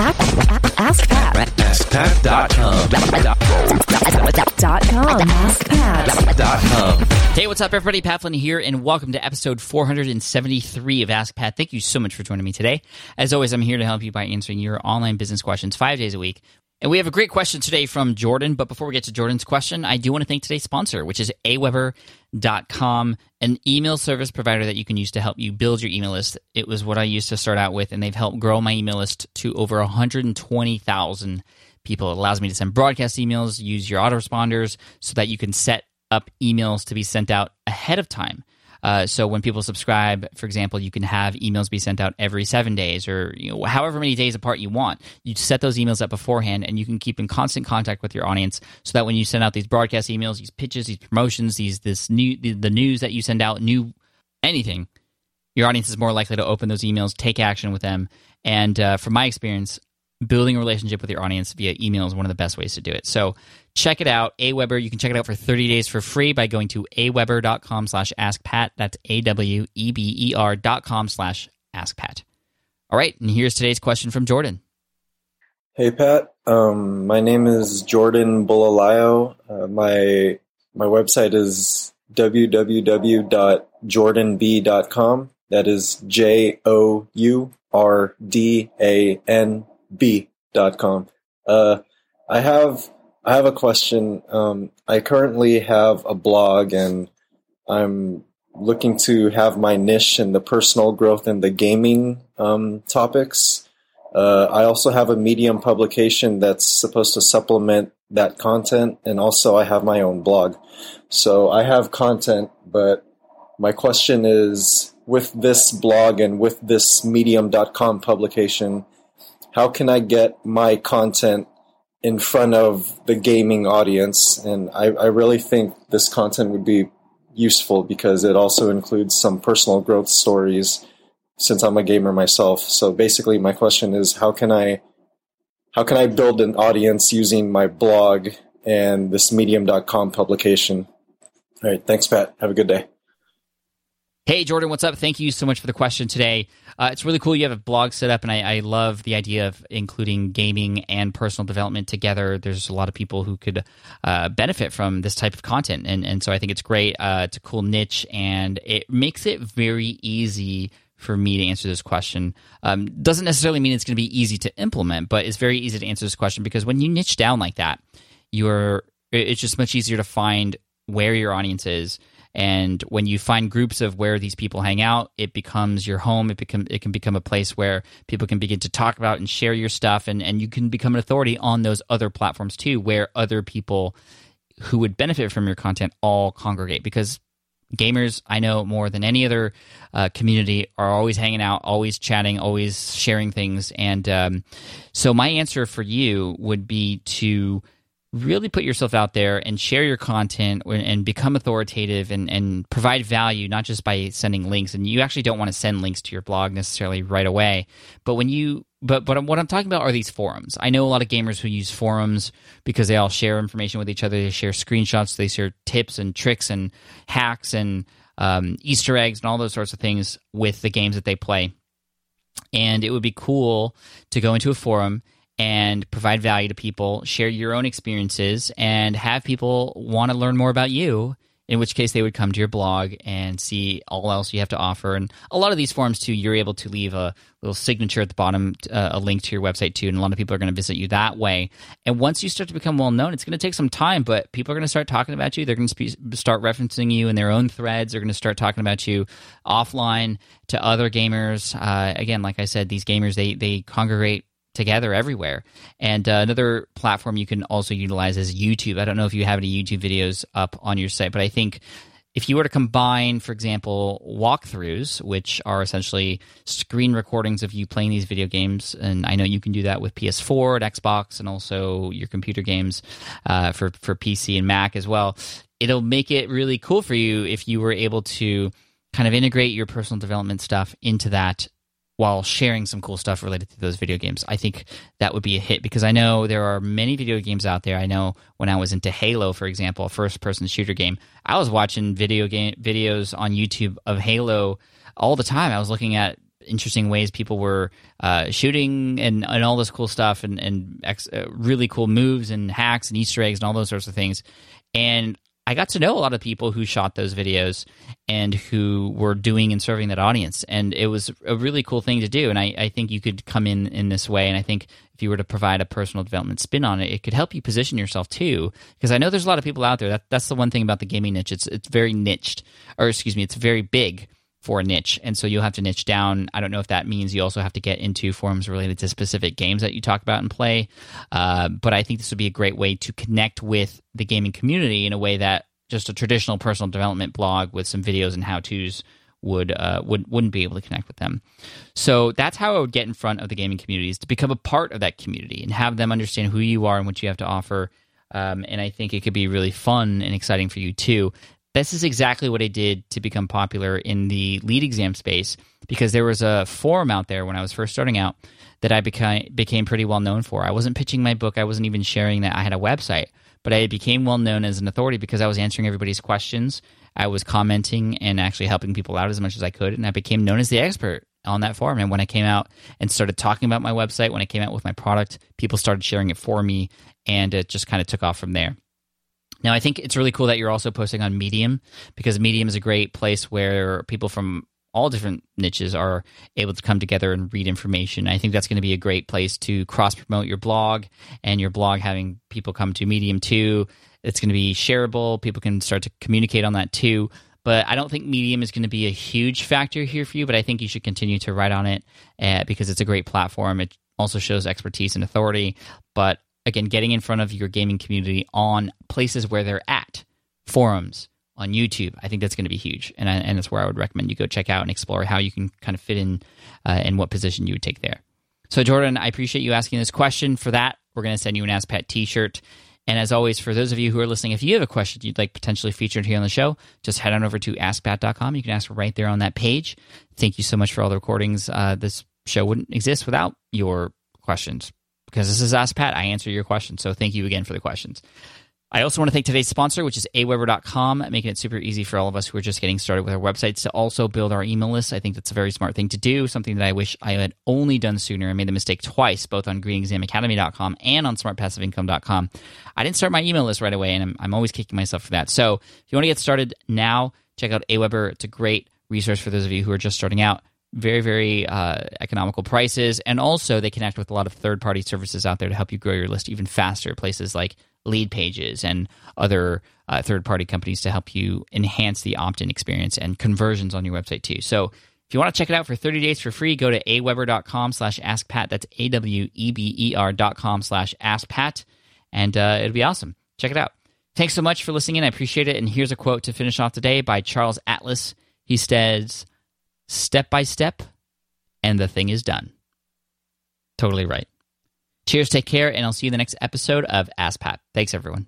Ask Pat. AskPat.com. Dot com. AskPat. Hey, what's up, everybody? Pat Flynn here, and welcome to episode 473 of Ask Pat. Thank you so much for joining me today. As always, I'm here to help you by answering your online business questions five days a week. And we have a great question today from Jourdan. But before we get to Jourdan's question, I do want to thank today's sponsor, which is aweber.com, an email service provider that you can use to help you build your email list. It was what I used to start out with, and they've helped grow my email list to over 120,000 people. It allows me to send broadcast emails, use your autoresponders so that you can set up emails to be sent out ahead of time. Uh, so when people subscribe, for example, you can have emails be sent out every seven days or you know, however many days apart you want. You set those emails up beforehand, and you can keep in constant contact with your audience, so that when you send out these broadcast emails, these pitches, these promotions, these this new the, the news that you send out, new anything, your audience is more likely to open those emails, take action with them. And uh, from my experience, building a relationship with your audience via email is one of the best ways to do it. So check it out, Aweber. You can check it out for 30 days for free by going to aweber.com slash askpat. That's A-W-E-B-E-R dot com slash askpat. All right, and here's today's question from Jourdan. Hey Pat, um, my name is Jourdan Bulalayo. Uh, my my website is www.jourdanb.com. That is J O U R D A N B dot com. Uh, I have I have a question. Um, I currently have a blog, and I'm looking to have my niche in the personal growth and the gaming um, topics. Uh, I also have a Medium publication that's supposed to supplement that content, and also I have my own blog. So I have content, but my question is with this blog and with this medium.com publication, how can I get my content in front of the gaming audience? And I, I really think this content would be useful because it also includes some personal growth stories since I'm a gamer myself. So basically my question is how can I how can I build an audience using my blog and this medium.com publication? All right, thanks Pat. Have a good day. Hey, Jourdan, what's up? Thank you so much for the question today. Uh, it's really cool you have a blog set up, and I, I, love the idea of including gaming and personal development together. There's a lot of people who could uh, benefit from this type of content, and, and so I think it's great. Uh, it's a cool niche, and it makes it very easy for me to answer this question. Um, doesn't necessarily mean it's going to be easy to implement, but it's very easy to answer this question because when you niche down like that, you're it's just much easier to find where your audience is and when you find groups of where these people hang out, it becomes your home. It become it can become a place where people can begin to talk about and share your stuff, and and you can become an authority on those other platforms too, where other people who would benefit from your content all congregate. Because gamers i know more than any other uh, community are always hanging out always chatting always sharing things. And um, so my answer for you would be to really put yourself out there and share your content and become authoritative and, and provide value not just by sending links. And you actually don't want to send links to your blog necessarily right away. But when you but but what i'm talking about are these forums. I know a lot of gamers who use forums because they all share information with each other. They share screenshots. They share tips and tricks and hacks and um, easter eggs and all those sorts of things with the games that they play. And it would be cool to go into a forum and provide value to people, share your own experiences, and have people want to learn more about you. In which case, they would come to your blog and see all else you have to offer. And a lot of these forms, too, you're able to leave a little signature at the bottom, uh, a link to your website, too. And a lot of people are going to visit you that way. And once you start to become well known, it's going to take some time, but people are going to start talking about you. They're going to start referencing you in their own threads. They're going to start talking about you offline to other gamers. Uh, again, like I said, these gamers, they, they congregate together everywhere. And uh, another platform you can also utilize is YouTube. I don't know if you have any YouTube videos up on your site, but I think if you were to combine, for example, walkthroughs, which are essentially screen recordings of you playing these video games, and I know you can do that with PS4 and Xbox, and also your computer games uh, for for PC and Mac as well. It'll make it really cool for you if you were able to kind of integrate your personal development stuff into that while sharing some cool stuff related to those video games. I think that would be a hit because I know there are many video games out there. I know when I was into Halo, for example, a first person shooter game, I was watching video game videos on YouTube of Halo all the time. I was looking at interesting ways people were uh, shooting and, and all this cool stuff and, and ex- uh, really cool moves and hacks and Easter eggs and all those sorts of things. And I got to know a lot of people who shot those videos and who were doing and serving that audience. And it was a really cool thing to do. And I, I think you could come in in this way. And I think if you were to provide a personal development spin on it, it could help you position yourself too. Because I know there's a lot of people out there. That, that's the one thing about the gaming niche. It's it's very niched, or excuse me, it's very big for a niche. And so you'll have to niche down. I don't know if that means you also have to get into forums related to specific games that you talk about and play. Uh, but I think this would be a great way to connect with the gaming community in a way that just a traditional personal development blog with some videos and how tos would uh, would wouldn't be able to connect with them. So that's how I would get in front of the gaming communities to become a part of that community and have them understand who you are and what you have to offer. Um, and I think it could be really fun and exciting for you too. This is exactly what I did to become popular in the LEED exam space because there was a forum out there when I was first starting out that I became became pretty well known for. I wasn't pitching my book, I wasn't even sharing that I had a website, but I became well known as an authority because I was answering everybody's questions. I was commenting and actually helping people out as much as I could, and I became known as the expert on that forum. And when I came out and started talking about my website, when I came out with my product, people started sharing it for me, and it just kind of took off from there. Now, I think it's really cool that you're also posting on Medium because Medium is a great place where people from all different niches are able to come together and read information. I think that's going to be a great place to cross promote your blog and your blog having people come to Medium too. It's going to be shareable. People can start to communicate on that too. But I don't think Medium is going to be a huge factor here for you. But I think you should continue to write on it uh, because it's a great platform. It also shows expertise and authority. But again, getting in front of your gaming community on places where they're at, forums, on YouTube, I think that's going to be huge, and I, and that's where I would recommend you go check out and explore how you can kind of fit in uh, and what position you would take there. So, Jourdan, I appreciate you asking this question. For that, we're going to send you an Ask Pat T-shirt. And as always, for those of you who are listening, if you have a question you'd like potentially featured here on the show, just head on over to askpat.com. You can ask right there on that page. Thank you so much for all the recordings. Uh, this show wouldn't exist without your questions because this is Ask Pat. I answer your questions. So thank you again for the questions. I also want to thank today's sponsor, which is aweber.com, making it super easy for all of us who are just getting started with our websites to also build our email list. I think that's a very smart thing to do, something that I wish I had only done sooner. I made the mistake twice, both on greenexamacademy.com and on smartpassiveincome.com. I didn't start my email list right away, and I'm, I'm always kicking myself for that. So if you want to get started now, check out Aweber. It's a great resource for those of you who are just starting out very very uh, economical prices and also they connect with a lot of third party services out there to help you grow your list even faster places like Leadpages and other uh, third party companies to help you enhance the opt in experience and conversions on your website too. So if you want to check it out for 30 days for free, go to aweber.com slash askpat. That's A-W-E-B-E-R dot com slash askpat. And uh, it'll be awesome. Check it out. Thanks so much for listening in. I appreciate it. And here's a quote to finish off today by Charles Atlas. He says, step by step, and the thing is done. Totally right. Cheers, take care, and I'll see you in the next episode of Ask Pat. Thanks, everyone.